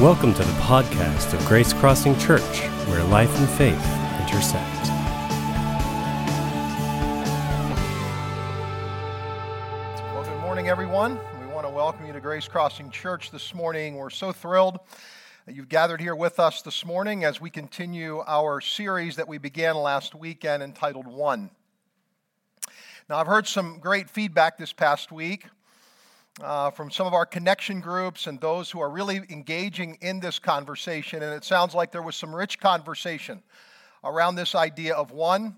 Welcome to the podcast of Grace Crossing Church, where life and faith intersect. Well, good morning, everyone. We want to welcome you to Grace Crossing Church this morning. We're so thrilled that you've gathered here with us this morning as we continue our series that we began last weekend entitled One. Now, I've heard some great feedback this past week uh, from some of our connection groups and those who are really engaging in this conversation. And it sounds like there was some rich conversation around this idea of one.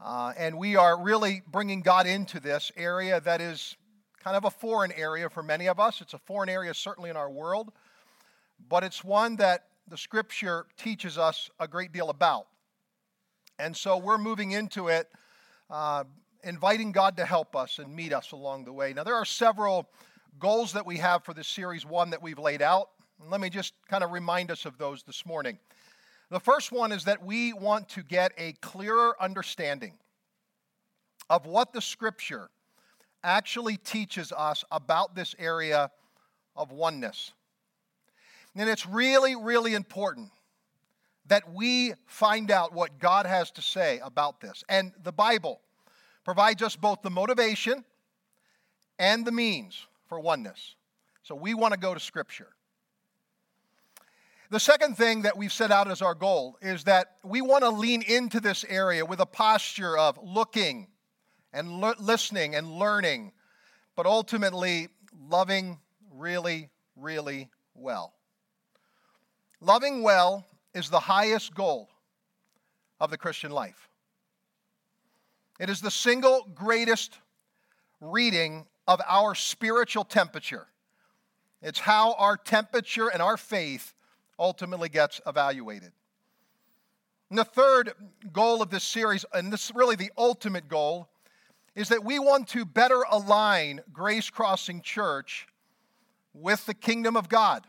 Uh, and we are really bringing God into this area that is kind of a foreign area for many of us. It's a foreign area, certainly in our world, but it's one that the scripture teaches us a great deal about. And so we're moving into it, uh, inviting God to help us and meet us along the way. Now, there are several goals that we have for this series, one that we've laid out. Let me just kind of remind us of those this morning. The first one is that we want to get a clearer understanding of what the scripture actually teaches us about this area of oneness. And it's really, really important that we find out what God has to say about this. And the Bible provides us both the motivation and the means for oneness. So we want to go to Scripture. The second thing that we've set out as our goal is that we want to lean into this area with a posture of looking and le- listening and learning, but ultimately loving really, really well. Loving well is the highest goal of the Christian life. It is the single greatest reading of our spiritual temperature. It's how our temperature and our faith ultimately gets evaluated. And the third goal of this series, and this is really the ultimate goal, is that we want to better align Grace Crossing Church with the kingdom of God.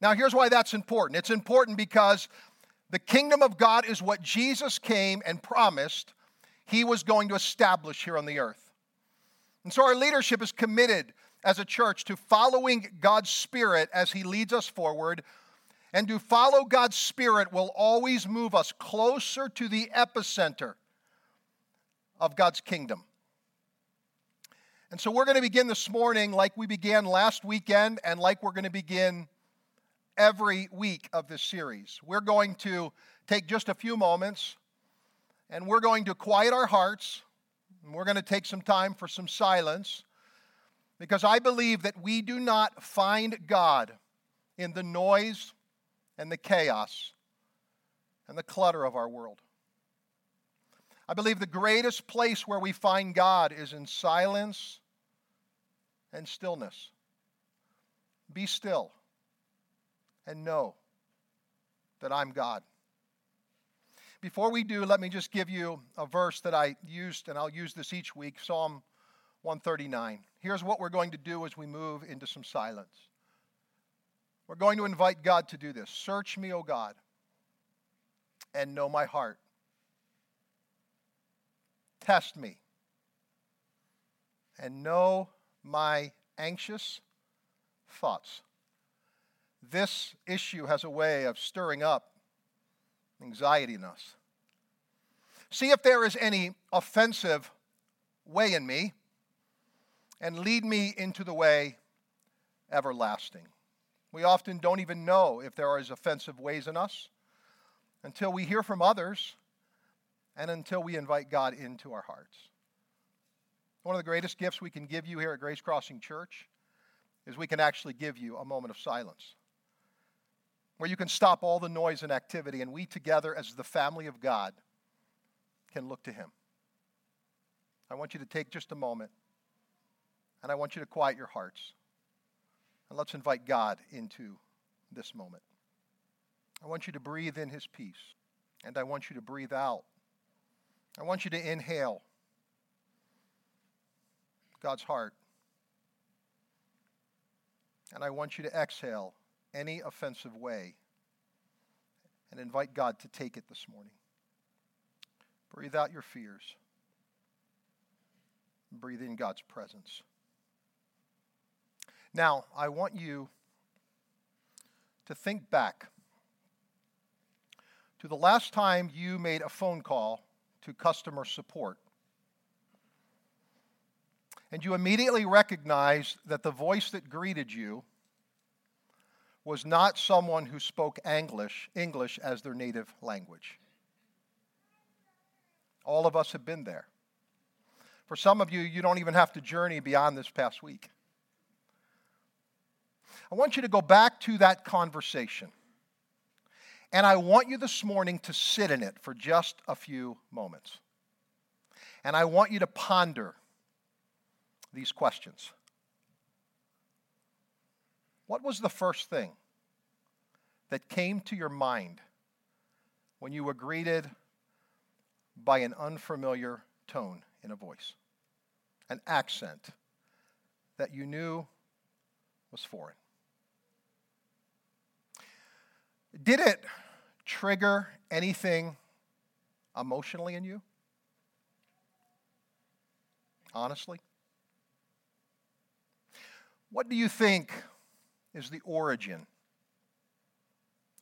Now, here's why that's important it's important because the kingdom of God is what Jesus came and promised he was going to establish here on the earth. And so our leadership is committed as a church to following God's Spirit as He leads us forward. And to follow God's Spirit will always move us closer to the epicenter of God's kingdom. And so we're going to begin this morning like we began last weekend and like we're going to begin every week of this series. We're going to take just a few moments and we're going to quiet our hearts. And we're going to take some time for some silence because I believe that we do not find God in the noise and the chaos and the clutter of our world. I believe the greatest place where we find God is in silence and stillness. Be still and know that I'm God. Before we do, let me just give you a verse that I used, and I'll use this each week Psalm 139. Here's what we're going to do as we move into some silence. We're going to invite God to do this. Search me, O God, and know my heart. Test me and know my anxious thoughts. This issue has a way of stirring up anxiety in us. See if there is any offensive way in me, and lead me into the way everlasting. We often don't even know if there are offensive ways in us until we hear from others and until we invite God into our hearts. One of the greatest gifts we can give you here at Grace Crossing Church is we can actually give you a moment of silence where you can stop all the noise and activity, and we together, as the family of God, can look to Him. I want you to take just a moment, and I want you to quiet your hearts. And let's invite God into this moment. I want you to breathe in His peace, and I want you to breathe out. I want you to inhale God's heart. And I want you to exhale any offensive way and invite God to take it this morning. Breathe out your fears. Breathe in God's presence. Now, I want you to think back to the last time you made a phone call to customer support. And you immediately recognized that the voice that greeted you was not someone who spoke English, English as their native language. All of us have been there. For some of you, you don't even have to journey beyond this past week. I want you to go back to that conversation. And I want you this morning to sit in it for just a few moments. And I want you to ponder these questions. What was the first thing that came to your mind when you were greeted by an unfamiliar tone in a voice, an accent that you knew was foreign? Did it trigger anything emotionally in you? Honestly? What do you think is the origin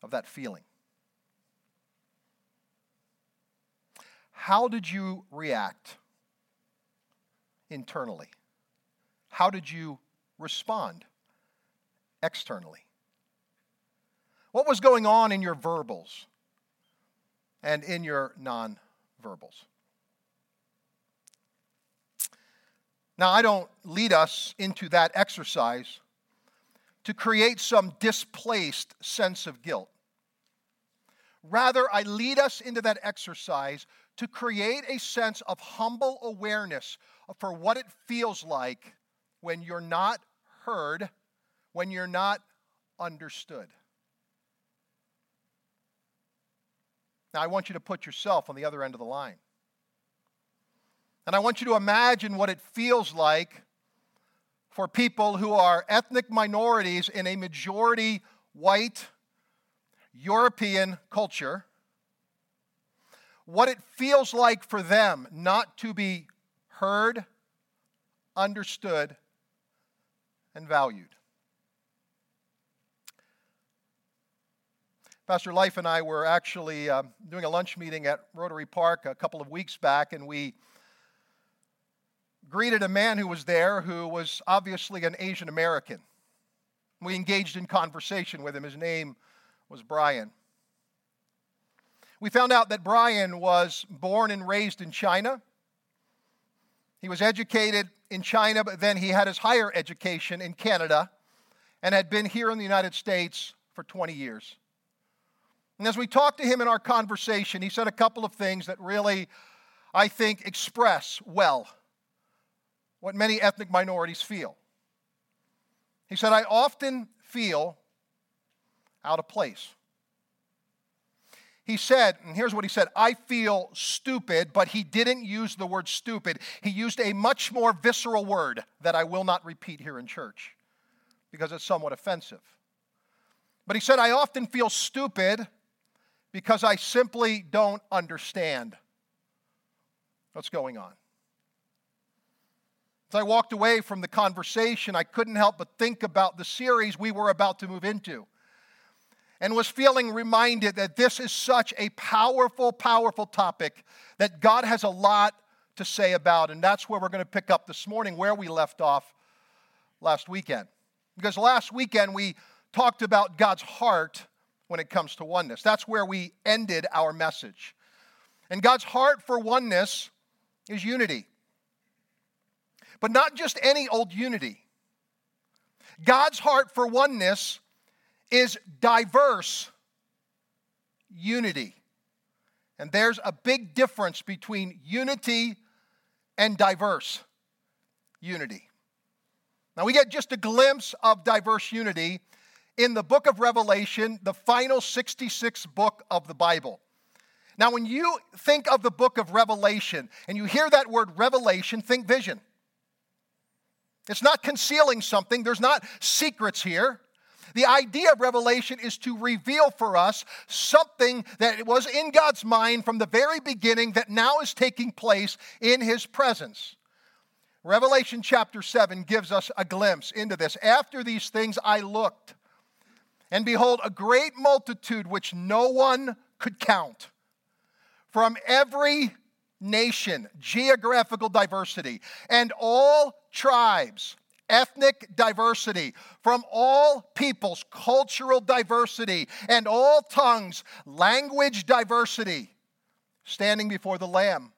of that feeling? How did you react internally? How did you respond externally? What was going on in your verbals and in your non-verbals? Now, I don't lead us into that exercise to create some displaced sense of guilt. Rather, I lead us into that exercise to create a sense of humble awareness for what it feels like when you're not heard, when you're not understood. Now, I want you to put yourself on the other end of the line. And I want you to imagine what it feels like for people who are ethnic minorities in a majority white European culture, what it feels like for them not to be heard, understood, and valued. Pastor Life and I were actually uh, doing a lunch meeting at Rotary Park a couple of weeks back, and we greeted a man who was there who was obviously an Asian American. We engaged in conversation with him. His name was Brian. We found out that Brian was born and raised in China. He was educated in China, but then he had his higher education in Canada and had been here in the United States for 20 years. And as we talked to him in our conversation, he said a couple of things that really, I think, express well what many ethnic minorities feel. He said, I often feel out of place. He said, and here's what he said I feel stupid, but he didn't use the word stupid. He used a much more visceral word that I will not repeat here in church because it's somewhat offensive. But he said, I often feel stupid because I simply don't understand what's going on. As I walked away from the conversation, I couldn't help but think about the series we were about to move into and was feeling reminded that this is such a powerful, powerful topic that God has a lot to say about. And that's where we're going to pick up this morning, where we left off last weekend. Because last weekend we talked about God's heart when it comes to oneness. That's where we ended our message. And God's heart for oneness is unity. But not just any old unity. God's heart for oneness is diverse unity. And there's a big difference between unity and diverse unity. Now, we get just a glimpse of diverse unity in the book of Revelation, the final 66 book of the Bible. Now, when you think of the book of Revelation and you hear that word revelation, think vision. It's not concealing something, there's not secrets here. The idea of revelation is to reveal for us something that was in God's mind from the very beginning that now is taking place in His presence. Revelation chapter 7 gives us a glimpse into this. After these things I looked, and behold, a great multitude which no one could count from every nation, geographical diversity, and all tribes, ethnic diversity, from all peoples, cultural diversity, and all tongues, language diversity, standing before the Lamb.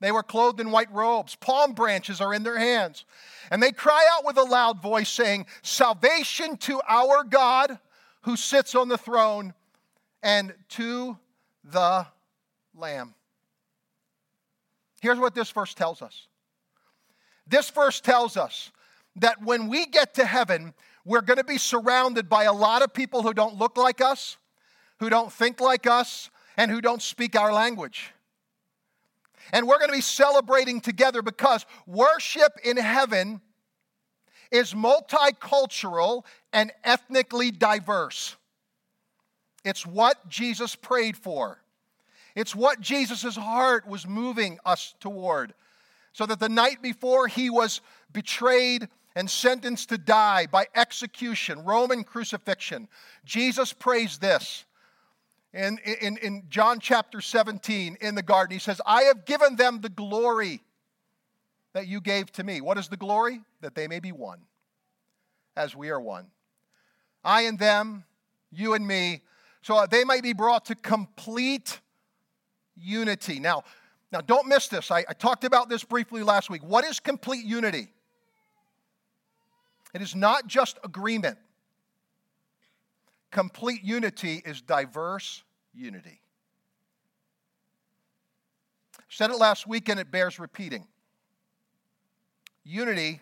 They were clothed in white robes, palm branches are in their hands. And they cry out with a loud voice, saying, Salvation to our God who sits on the throne and to the Lamb. Here's what this verse tells us this verse tells us that when we get to heaven, we're going to be surrounded by a lot of people who don't look like us, who don't think like us, and who don't speak our language. And we're going to be celebrating together because worship in heaven is multicultural and ethnically diverse. It's what Jesus prayed for. It's what Jesus' heart was moving us toward. So that the night before he was betrayed and sentenced to die by execution, Roman crucifixion, Jesus prays this. In, in, in John chapter 17 in the garden, he says, I have given them the glory that you gave to me. What is the glory? That they may be one, as we are one. I and them, you and me, so they might be brought to complete unity. Now, now don't miss this. I, I talked about this briefly last week. What is complete unity? It is not just agreement. Complete unity is diverse unity. said it last week and it bears repeating. Unity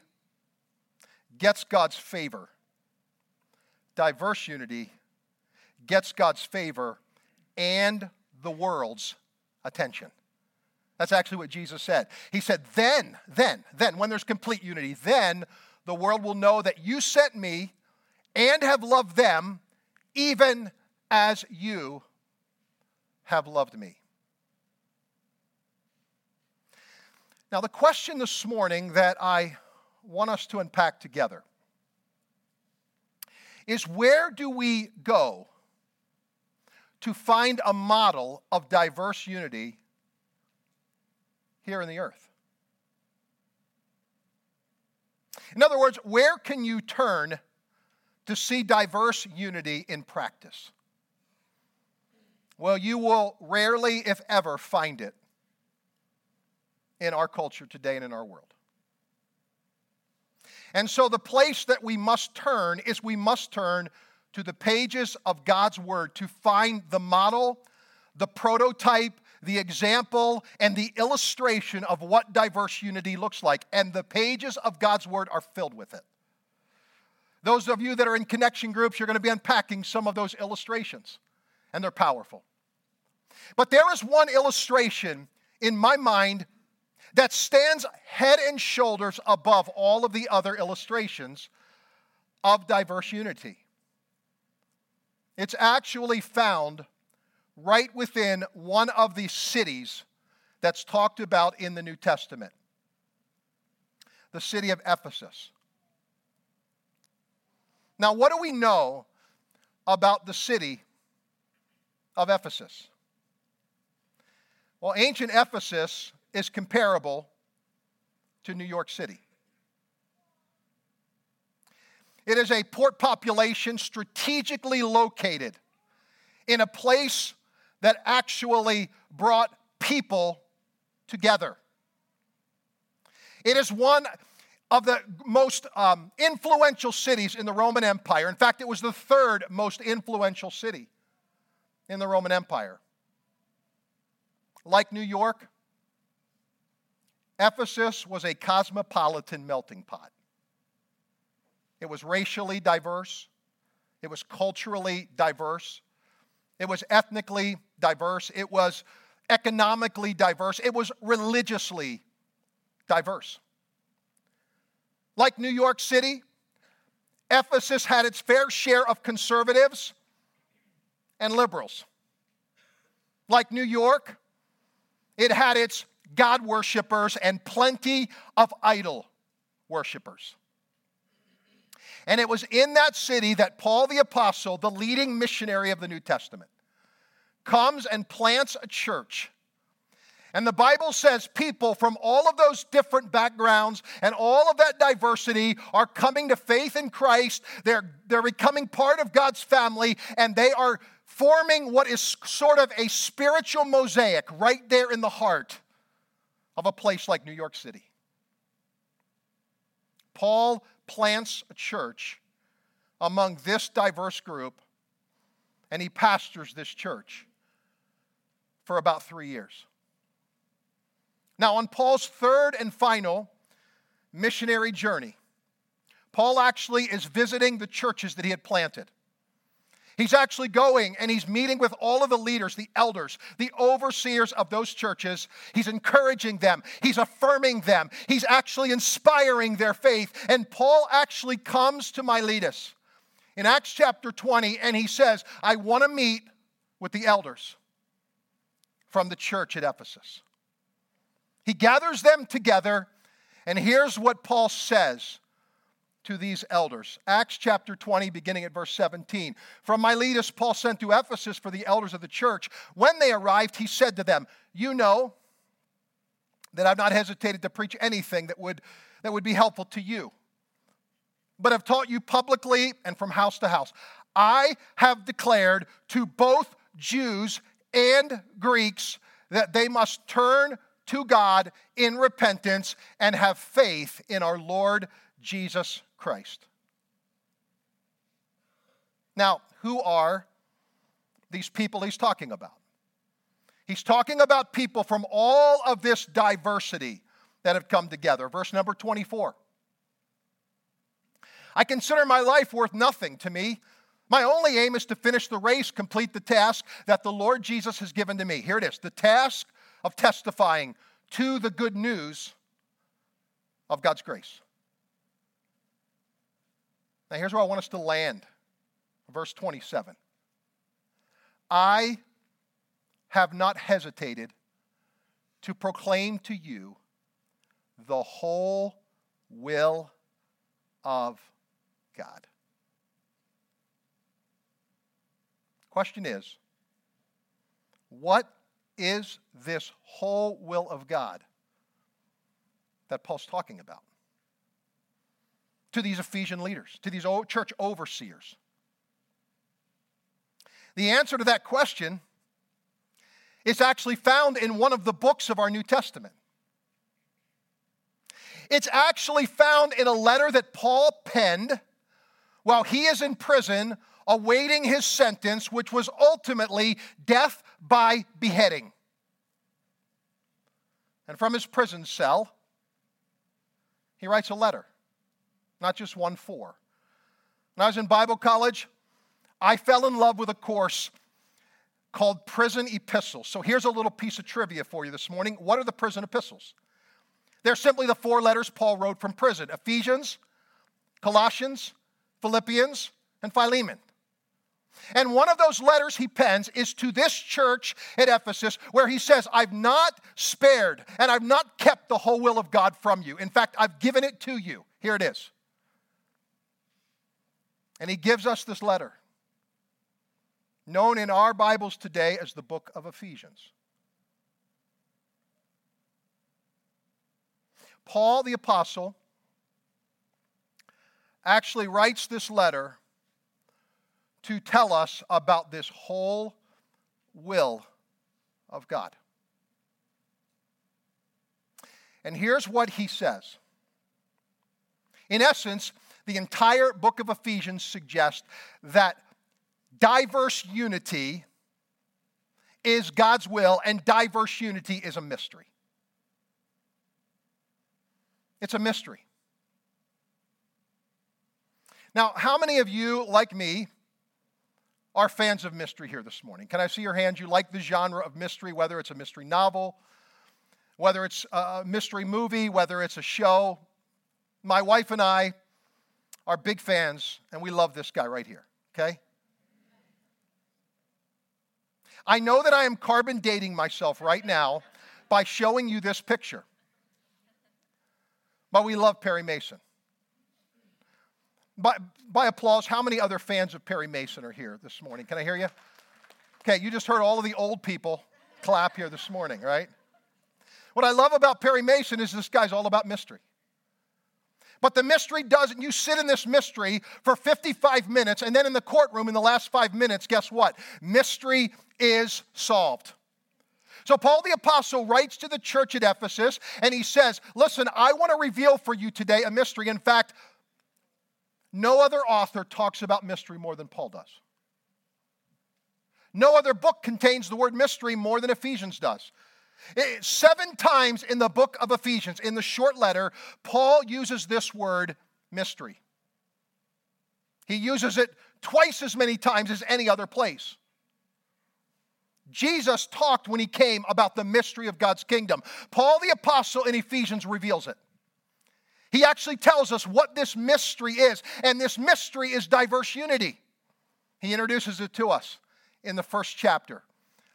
gets God's favor. Diverse unity gets God's favor and the world's attention. That's actually what Jesus said. He said, Then, then, then, when there's complete unity, then the world will know that you sent me and have loved them even as you have loved me. Now, the question this morning that I want us to unpack together is where do we go to find a model of diverse unity here in the earth. In other words, where can you turn to see diverse unity in practice? Well, you will rarely, if ever, find it in our culture today and in our world. And so, the place that we must turn is we must turn to the pages of God's Word to find the model, the prototype, the example, and the illustration of what diverse unity looks like. And the pages of God's Word are filled with it. Those of you that are in connection groups, you're going to be unpacking some of those illustrations, and they're powerful. But there is one illustration in my mind that stands head and shoulders above all of the other illustrations of diverse unity. It's actually found right within one of the cities that's talked about in the New Testament the city of Ephesus. Now, what do we know about the city of Ephesus? Well, ancient Ephesus is comparable to New York City. It is a port population strategically located in a place that actually brought people together. It is one of the most um, influential cities in the Roman Empire. In fact, it was the third most influential city in the Roman Empire. Like New York, Ephesus was a cosmopolitan melting pot. It was racially diverse, it was culturally diverse, it was ethnically diverse, it was economically diverse, it was religiously diverse. Like New York City, Ephesus had its fair share of conservatives and liberals. Like New York, it had its God worshippers and plenty of idol worshippers. And it was in that city that Paul the Apostle, the leading missionary of the New Testament, comes and plants a church. And the Bible says people from all of those different backgrounds and all of that diversity are coming to faith in Christ. They're, they're becoming part of God's family and they are forming what is sort of a spiritual mosaic right there in the heart of a place like New York City. Paul plants a church among this diverse group, and he pastors this church for about three years. Now, on Paul's third and final missionary journey, Paul actually is visiting the churches that he had planted. He's actually going and he's meeting with all of the leaders, the elders, the overseers of those churches. He's encouraging them, he's affirming them, he's actually inspiring their faith. And Paul actually comes to Miletus in Acts chapter 20 and he says, I want to meet with the elders from the church at Ephesus. He gathers them together, and here's what Paul says to these elders. Acts chapter 20, beginning at verse 17. From Miletus, Paul sent to Ephesus for the elders of the church. When they arrived, he said to them, You know that I've not hesitated to preach anything that would, that would be helpful to you, but have taught you publicly and from house to house. I have declared to both Jews and Greeks that they must turn to God in repentance and have faith in our Lord Jesus Christ. Now, who are these people he's talking about? He's talking about people from all of this diversity that have come together. Verse number 24. I consider my life worth nothing to me. My only aim is to finish the race, complete the task that the Lord Jesus has given to me. Here it is the task of testifying to the good news of God's grace. Now, here's where I want us to land. Verse 27. I have not hesitated to proclaim to you the whole will of God. Question is, what is this whole will of God that Paul's talking about? To these Ephesian leaders, to these church overseers? The answer to that question is actually found in one of the books of our New Testament. It's actually found in a letter that Paul penned while he is in prison awaiting his sentence, which was ultimately death by beheading. And from his prison cell, he writes a letter not just one four. When I was in Bible college, I fell in love with a course called Prison Epistles. So here's a little piece of trivia for you this morning. What are the prison epistles? They're simply the four letters Paul wrote from prison Ephesians, Colossians, Philippians, and Philemon. And one of those letters he pens is to this church at Ephesus, where he says, I've not spared and I've not kept the whole will of God from you. In fact, I've given it to you. Here it is. And he gives us this letter, known in our Bibles today as the book of Ephesians. Paul the Apostle actually writes this letter to tell us about this whole will of God. And here's what he says. In essence, the entire book of Ephesians suggests that diverse unity is God's will and diverse unity is a mystery. It's a mystery. Now, how many of you, like me, are fans of mystery here this morning? Can I see your hands? You like the genre of mystery, whether it's a mystery novel, whether it's a mystery movie, whether it's a show. My wife and I are big fans, and we love this guy right here, okay? I know that I am carbon dating myself right now by showing you this picture. But we love Perry Mason. By, by applause, how many other fans of Perry Mason are here this morning? Can I hear you? Okay, you just heard all of the old people clap here this morning, right? What I love about Perry Mason is this guy's all about mystery. But the mystery doesn't, you sit in this mystery for 55 minutes, and then in the courtroom in the last five minutes, guess what? Mystery is solved. So, Paul the Apostle writes to the church at Ephesus, and he says, Listen, I want to reveal for you today a mystery. In fact, no other author talks about mystery more than Paul does. No other book contains the word mystery more than Ephesians does. Eh, seven times in the book of Ephesians, in the short letter, Paul uses this word mystery. He uses it twice as many times as any other place. Jesus talked when he came about the mystery of God's kingdom. Paul the Apostle in Ephesians reveals it. He actually tells us what this mystery is, and this mystery is diverse unity. He introduces it to us in the first chapter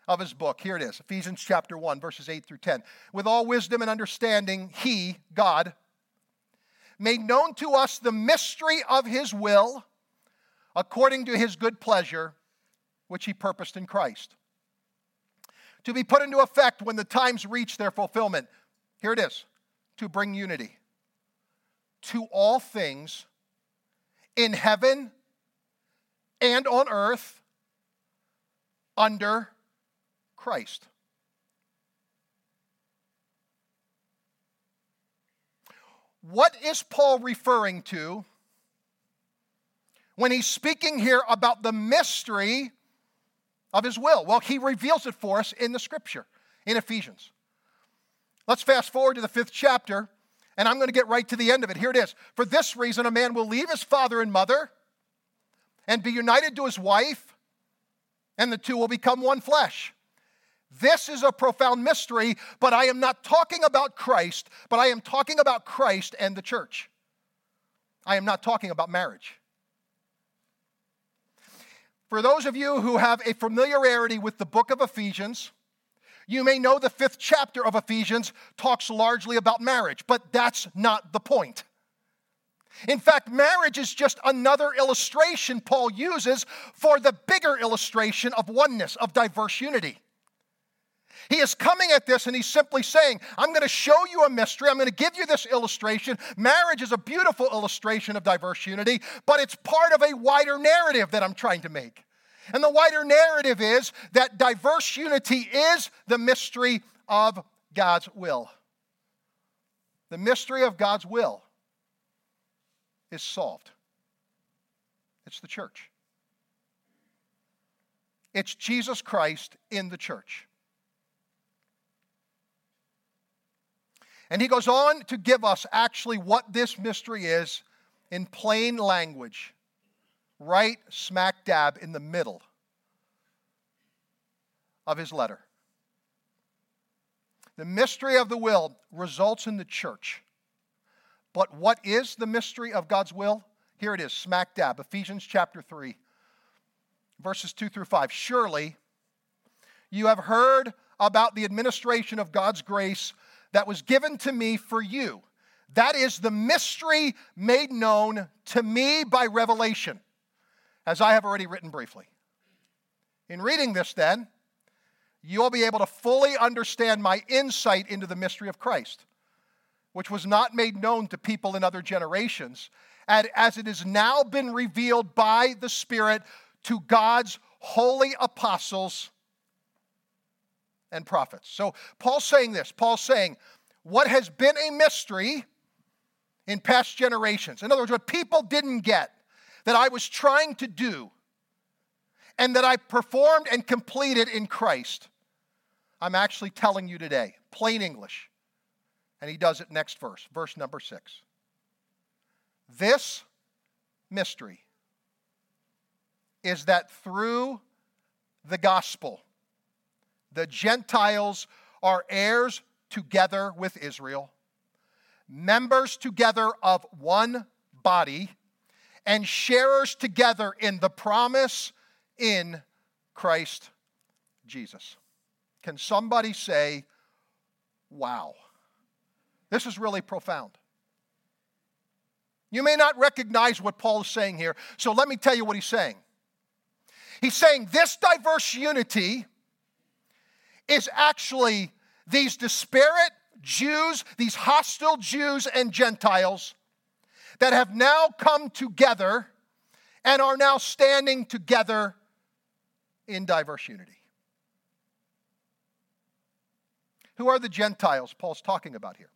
of his book. Here it is Ephesians chapter 1, verses 8 through 10. With all wisdom and understanding, he, God, made known to us the mystery of his will according to his good pleasure, which he purposed in Christ. To be put into effect when the times reach their fulfillment. Here it is to bring unity to all things in heaven and on earth under Christ. What is Paul referring to when he's speaking here about the mystery of his will? Well, he reveals it for us in the scripture, in Ephesians. Let's fast forward to the fifth chapter, and I'm going to get right to the end of it. Here it is. For this reason, a man will leave his father and mother and be united to his wife, and the two will become one flesh. This is a profound mystery, but I am not talking about Christ, but I am talking about Christ and the church. I am not talking about marriage. For those of you who have a familiarity with the book of Ephesians, you may know the fifth chapter of Ephesians talks largely about marriage, but that's not the point. In fact, marriage is just another illustration Paul uses for the bigger illustration of oneness, of diverse unity. He is coming at this and he's simply saying, I'm going to show you a mystery. I'm going to give you this illustration. Marriage is a beautiful illustration of diverse unity, but it's part of a wider narrative that I'm trying to make. And the wider narrative is that diverse unity is the mystery of God's will. The mystery of God's will is solved. It's the church. It's Jesus Christ in the church. And he goes on to give us actually what this mystery is in plain language, right smack dab in the middle of his letter. The mystery of the will results in the church. But what is the mystery of God's will? Here it is, smack dab, Ephesians chapter 3, verses 2 through 5. Surely you have heard about the administration of God's grace that was given to me for you. That is the mystery made known to me by revelation, as I have already written briefly. In reading this, then, you'll be able to fully understand my insight into the mystery of Christ, which was not made known to people in other generations, and as it has now been revealed by the Spirit to God's holy apostles and prophets. So Paul's saying this. Paul's saying, what has been a mystery in past generations. In other words, what people didn't get that I was trying to do and that I performed and completed in Christ, I'm actually telling you today, plain English. And he does it next verse, verse number six. This mystery is that through the gospel, the Gentiles are heirs together with Israel, members together of one body, and sharers together in the promise in Christ Jesus. Can somebody say, wow? This is really profound. You may not recognize what Paul is saying here, so let me tell you what he's saying. He's saying this diverse unity is actually these disparate Jews, these hostile Jews and Gentiles that have now come together and are now standing together in diverse unity. Who are the Gentiles Paul's talking about here?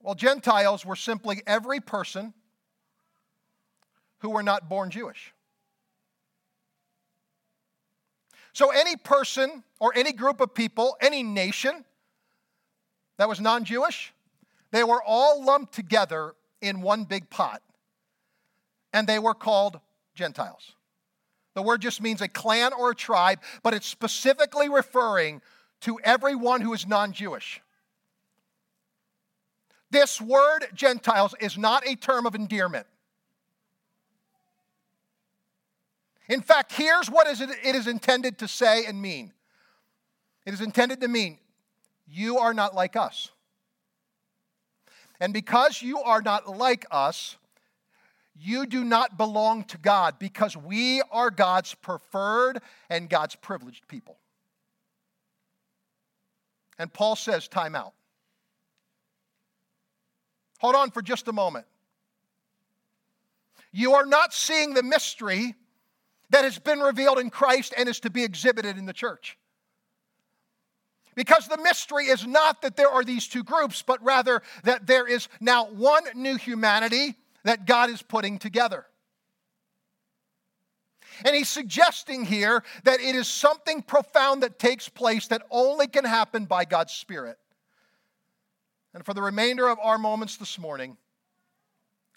Well, Gentiles were simply every person who were not born Jewish. So, any person or any group of people, any nation that was non Jewish, they were all lumped together in one big pot, and they were called Gentiles. The word just means a clan or a tribe, but it's specifically referring to everyone who is non Jewish. This word, Gentiles, is not a term of endearment. In fact, here's what it is intended to say and mean it is intended to mean, you are not like us. And because you are not like us, you do not belong to God because we are God's preferred and God's privileged people. And Paul says, time out. Hold on for just a moment. You are not seeing the mystery that has been revealed in Christ and is to be exhibited in the church. Because the mystery is not that there are these two groups, but rather that there is now one new humanity that God is putting together. And he's suggesting here that it is something profound that takes place that only can happen by God's Spirit. And for the remainder of our moments this morning,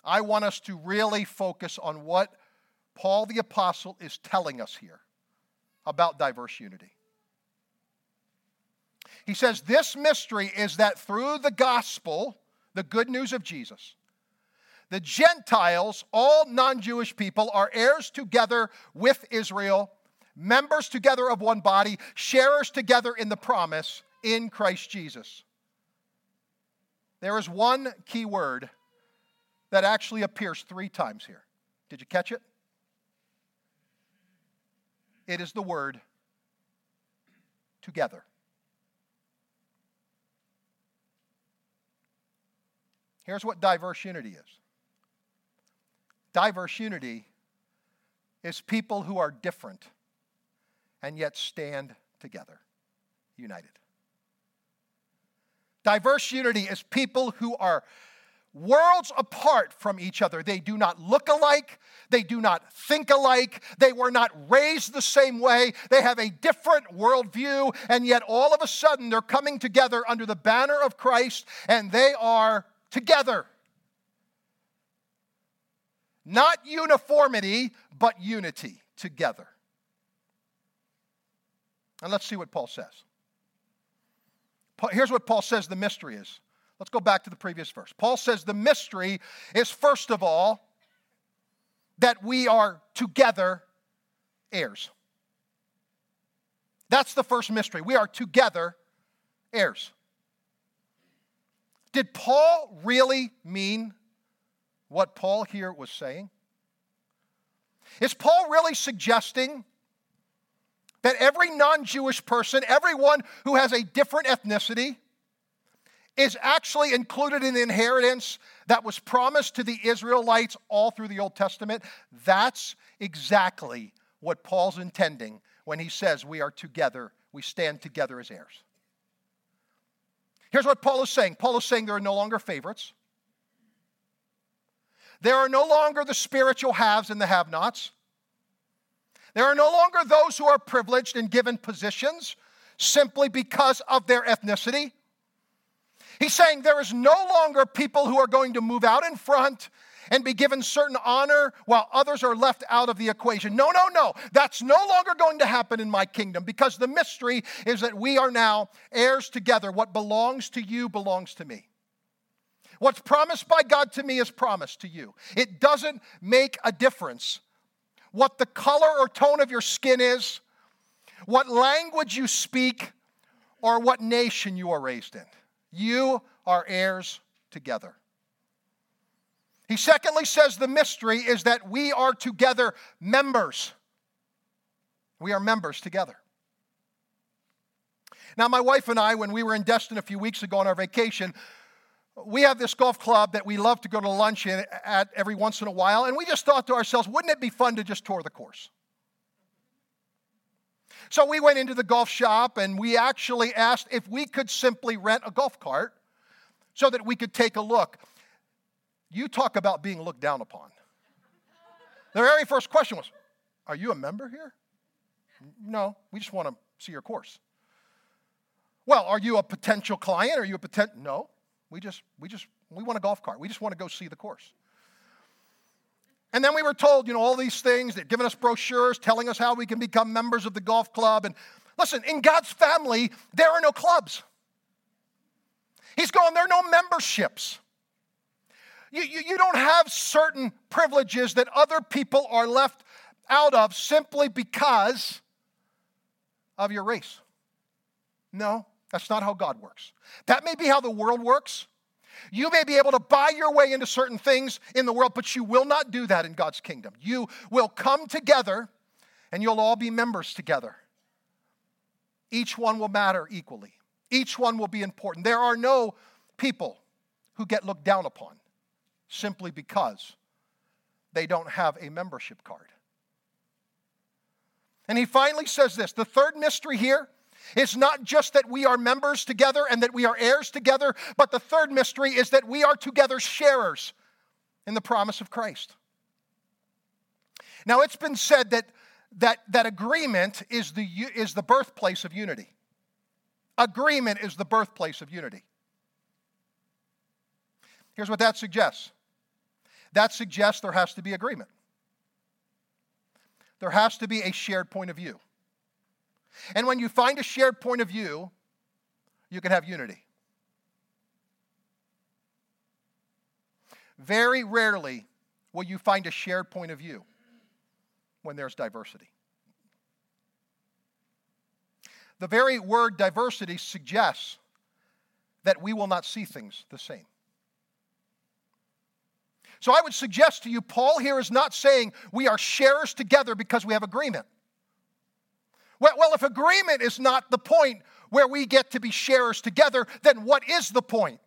I want us to really focus on what Paul the Apostle is telling us here about diverse unity. He says, This mystery is that through the gospel, the good news of Jesus, the Gentiles, all non Jewish people, are heirs together with Israel, members together of one body, sharers together in the promise in Christ Jesus. There is one key word that actually appears three times here. Did you catch it? It is the word together. Here's what diverse unity is diverse unity is people who are different and yet stand together, united. Diverse unity is people who are worlds apart from each other. They do not look alike. They do not think alike. They were not raised the same way. They have a different worldview, and yet all of a sudden they're coming together under the banner of Christ and they are together. Not uniformity, but unity together. And let's see what Paul says. Here's what Paul says the mystery is. Let's go back to the previous verse. Paul says the mystery is, first of all, that we are together heirs. That's the first mystery. We are together heirs. Did Paul really mean what Paul here was saying? Is Paul really suggesting that every non Jewish person, everyone who has a different ethnicity, is actually included in the inheritance that was promised to the Israelites all through the Old Testament. That's exactly what Paul's intending when he says we are together, we stand together as heirs. Here's what Paul is saying Paul is saying there are no longer favorites. There are no longer the spiritual haves and the have nots. There are no longer those who are privileged and given positions simply because of their ethnicity. He's saying there is no longer people who are going to move out in front and be given certain honor while others are left out of the equation. No, no, no. That's no longer going to happen in my kingdom because the mystery is that we are now heirs together. What belongs to you belongs to me. What's promised by God to me is promised to you. It doesn't make a difference what the color or tone of your skin is, what language you speak, or what nation you are raised in. You are heirs together. He secondly says the mystery is that we are together members. We are members together. Now, my wife and I, when we were in Destin a few weeks ago on our vacation, we have this golf club that we love to go to lunch at every once in a while, and we just thought to ourselves, wouldn't it be fun to just tour the course? So we went into the golf shop and we actually asked if we could simply rent a golf cart so that we could take a look. You talk about being looked down upon. The very first question was, Are you a member here? No, we just want to see your course. Well, are you a potential client? Are you a potential? No, we just, we just, we want a golf cart. We just want to go see the course. And then we were told, you know, all these things. They're giving us brochures, telling us how we can become members of the golf club. And listen, in God's family, there are no clubs. He's going, there are no memberships. You, you, you don't have certain privileges that other people are left out of simply because of your race. No, that's not how God works. That may be how the world works. You may be able to buy your way into certain things in the world, but you will not do that in God's kingdom. You will come together and you'll all be members together. Each one will matter equally, each one will be important. There are no people who get looked down upon simply because they don't have a membership card. And he finally says this the third mystery here it's not just that we are members together and that we are heirs together, but the third mystery is that we are together sharers in the promise of Christ. Now, it's been said that, that, that agreement is the, is the birthplace of unity. Agreement is the birthplace of unity. Here's what that suggests that suggests there has to be agreement, there has to be a shared point of view. And when you find a shared point of view, you can have unity. Very rarely will you find a shared point of view when there's diversity. The very word diversity suggests that we will not see things the same. So I would suggest to you, Paul here is not saying we are sharers together because we have agreement. Well, if agreement is not the point where we get to be sharers together, then what is the point?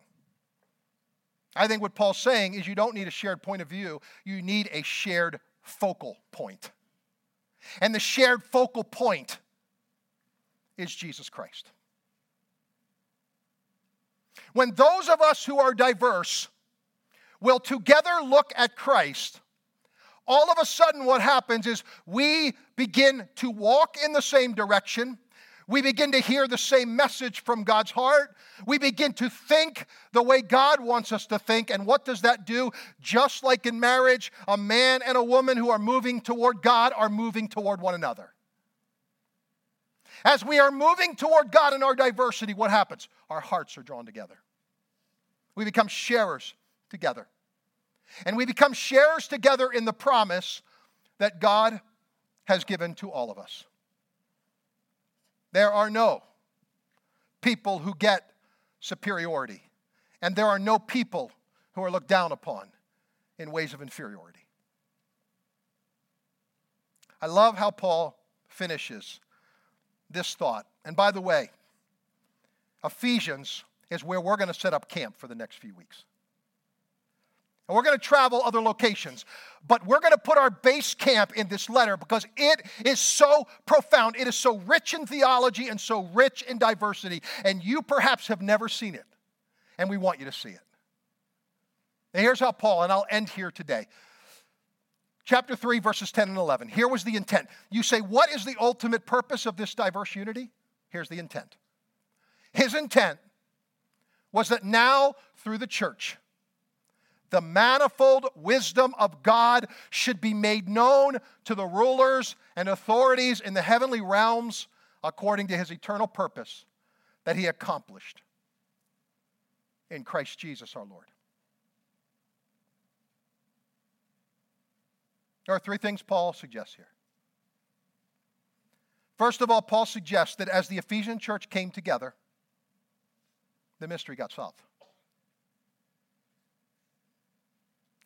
I think what Paul's saying is you don't need a shared point of view, you need a shared focal point. And the shared focal point is Jesus Christ. When those of us who are diverse will together look at Christ, all of a sudden, what happens is we begin to walk in the same direction. We begin to hear the same message from God's heart. We begin to think the way God wants us to think. And what does that do? Just like in marriage, a man and a woman who are moving toward God are moving toward one another. As we are moving toward God in our diversity, what happens? Our hearts are drawn together. We become sharers together. And we become sharers together in the promise that God has given to all of us. There are no people who get superiority, and there are no people who are looked down upon in ways of inferiority. I love how Paul finishes this thought. And by the way, Ephesians is where we're going to set up camp for the next few weeks. And we're going to travel other locations. But we're going to put our base camp in this letter because it is so profound. It is so rich in theology and so rich in diversity. And you perhaps have never seen it. And we want you to see it. And here's how Paul, and I'll end here today. Chapter 3, verses 10 and 11. Here was the intent. You say, What is the ultimate purpose of this diverse unity? Here's the intent. His intent was that now, through the church, the manifold wisdom of God should be made known to the rulers and authorities in the heavenly realms according to his eternal purpose that he accomplished in Christ Jesus our Lord. There are three things Paul suggests here. First of all, Paul suggests that as the Ephesian church came together, the mystery got solved.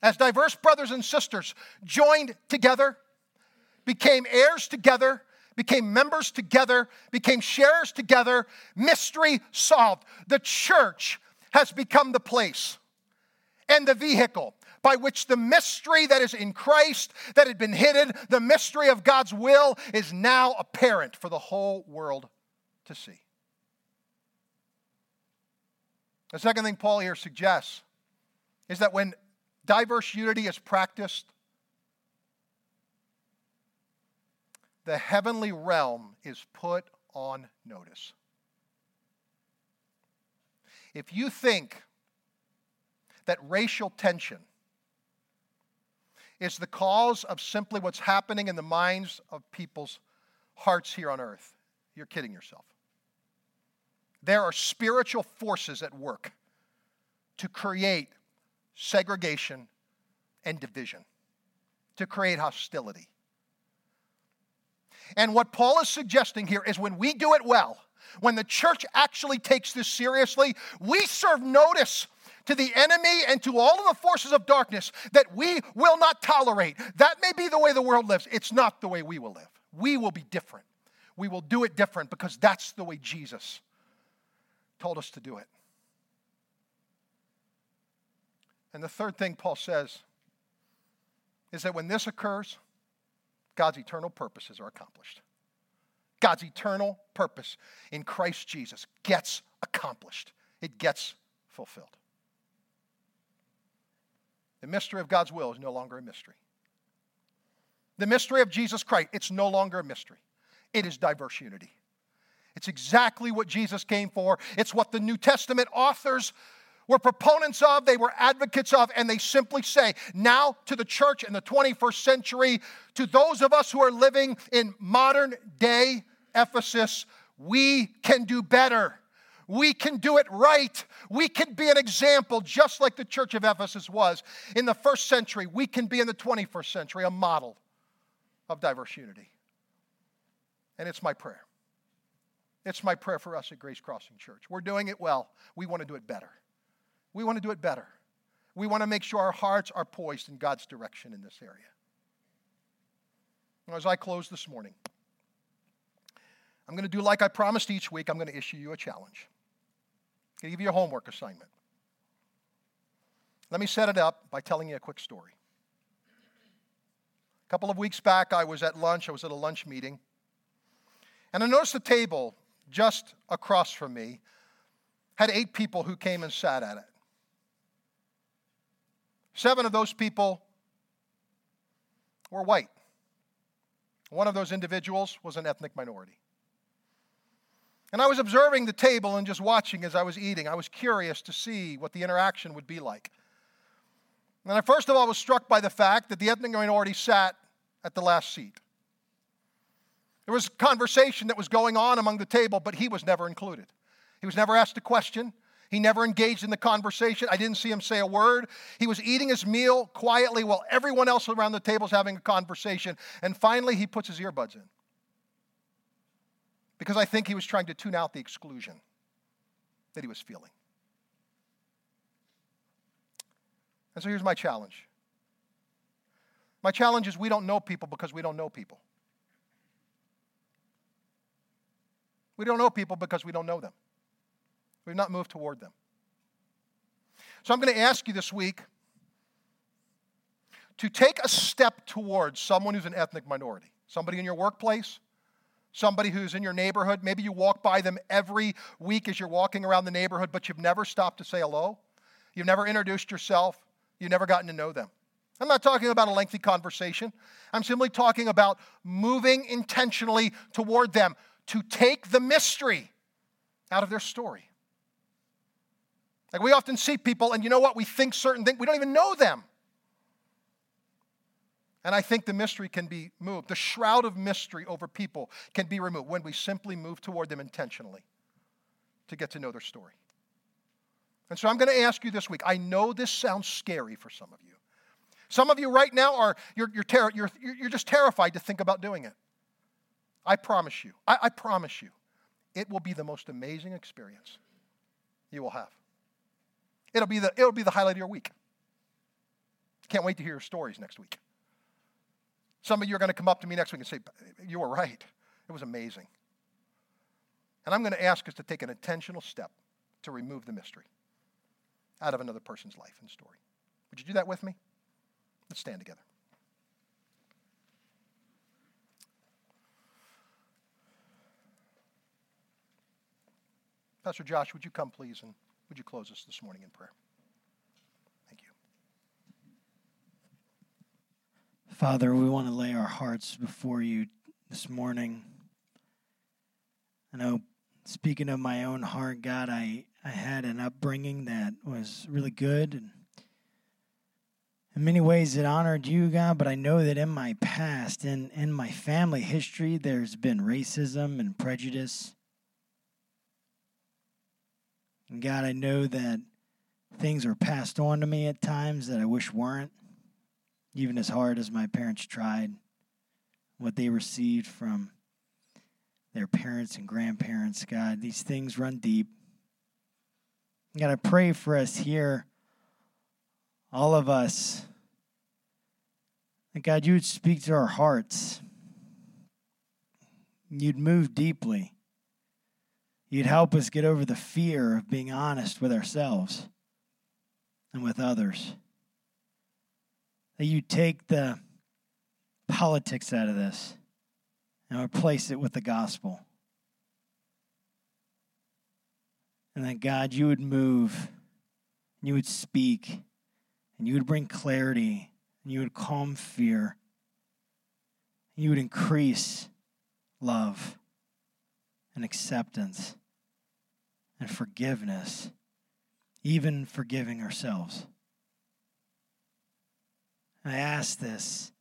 As diverse brothers and sisters joined together, became heirs together, became members together, became sharers together, mystery solved. The church has become the place and the vehicle by which the mystery that is in Christ, that had been hidden, the mystery of God's will, is now apparent for the whole world to see. The second thing Paul here suggests is that when diverse unity is practiced, the heavenly realm is put on notice. If you think that racial tension is the cause of simply what's happening in the minds of people's hearts here on earth, you're kidding yourself. There are spiritual forces at work to create segregation and division, to create hostility. And what Paul is suggesting here is when we do it well, when the church actually takes this seriously, we serve notice to the enemy and to all of the forces of darkness that we will not tolerate. That may be the way the world lives. It's not the way we will live. We will be different. We will do it different because that's the way Jesus told us to do it. And the third thing Paul says is that when this occurs, God's eternal purposes are accomplished. God's eternal purpose in Christ Jesus gets accomplished, it gets fulfilled. The mystery of God's will is no longer a mystery. The mystery of Jesus Christ, it's no longer a mystery. It is diverse unity. It's exactly what Jesus came for. It's what the New Testament authors were proponents of, they were advocates of, and they simply say, now to the church in the 21st century, to those of us who are living in modern day Ephesus, we can do better. We can do it right. We can be an example, just like the church of Ephesus was in the first century. We can be in the 21st century, a model of diverse unity. And it's my prayer. It's my prayer for us at Grace Crossing Church. We're doing it well. We want to do it better. We want to do it better. We want to make sure our hearts are poised in God's direction in this area. As I close this morning, I'm going to do like I promised each week. I'm going to issue you a challenge. I'm going to give you a homework assignment. Let me set it up by telling you a quick story. A couple of weeks back, I was at lunch. I was at a lunch meeting. And I noticed the table just across from me had eight people who came and sat at it. Seven of those people were white. One of those individuals was an ethnic minority. And I was observing the table and just watching as I was eating. I was curious to see what the interaction would be like. And I first of all was struck by the fact that the ethnic minority sat at the last seat. There was conversation that was going on among the table, but he was never included. He was never asked a question. He never engaged in the conversation. I didn't see him say a word. He was eating his meal quietly while everyone else around the table is having a conversation. And finally, he puts his earbuds in. Because I think he was trying to tune out the exclusion that he was feeling. And so here's my challenge. My challenge is we don't know people because we don't know people. We don't know people because we don't know them. We've not moved toward them. So I'm going to ask you this week to take a step towards someone who's an ethnic minority, somebody in your workplace, somebody who's in your neighborhood. Maybe you walk by them every week as you're walking around the neighborhood, but you've never stopped to say hello. You've never introduced yourself. You've never gotten to know them. I'm not talking about a lengthy conversation. I'm simply talking about moving intentionally toward them to take the mystery out of their story. Like we often see people, and you know what? We think certain things, we don't even know them. And I think the mystery can be moved. The shroud of mystery over people can be removed when we simply move toward them intentionally to get to know their story. And so I'm going to ask you this week. I know this sounds scary for some of you. Some of you right now are, you're, you're, ter- you're, you're just terrified to think about doing it. I promise you, I, I promise you, it will be the most amazing experience you will have. It'll be the, it'll be the highlight of your week. Can't wait to hear your stories next week. Some of you are going to come up to me next week and say, You were right. It was amazing. And I'm going to ask us to take an intentional step to remove the mystery out of another person's life and story. Would you do that with me? Let's stand together. Pastor Josh, would you come, please, and would you close us this morning in prayer? Thank you. Father, we want to lay our hearts before you this morning. I know, speaking of my own heart, God, I, I had an upbringing that was really good and in many ways it honored you, God, but I know that in my past, in, in my family history, there's been racism and prejudice. And God, I know that things are passed on to me at times that I wish weren't, even as hard as my parents tried, what they received from their parents and grandparents. God, these things run deep. God, I pray for us here, all of us, that God, you would speak to our hearts. You'd move deeply. You'd help us get over the fear of being honest with ourselves and with others. That you take the politics out of this and replace it with the gospel. And that God, you would move, and you would speak, and you would bring clarity, and you would calm fear, and you would increase love and acceptance and forgiveness, even forgiving ourselves. I ask this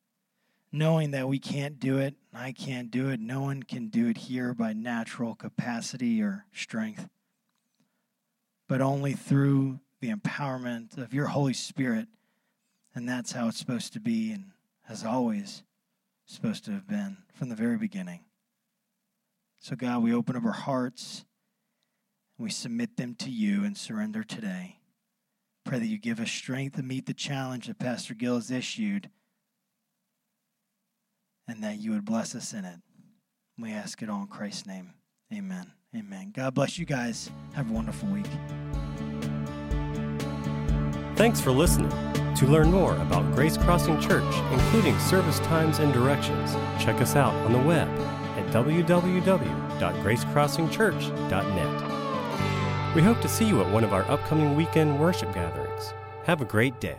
knowing that we can't do it, I can't do it, no one can do it here by natural capacity or strength, but only through the empowerment of your Holy Spirit. And that's how it's supposed to be and has always supposed to have been from the very beginning. So, God, we open up our hearts we submit them to you and surrender today. Pray that you give us strength to meet the challenge that Pastor Gill has issued and that you would bless us in it. We ask it all in Christ's name. Amen. Amen. God bless you guys. Have a wonderful week. Thanks for listening. To learn more about Grace Crossing Church, including service times and directions, check us out on the web at www.gracecrossingchurch.net. We hope to see you at one of our upcoming weekend worship gatherings. Have a great day.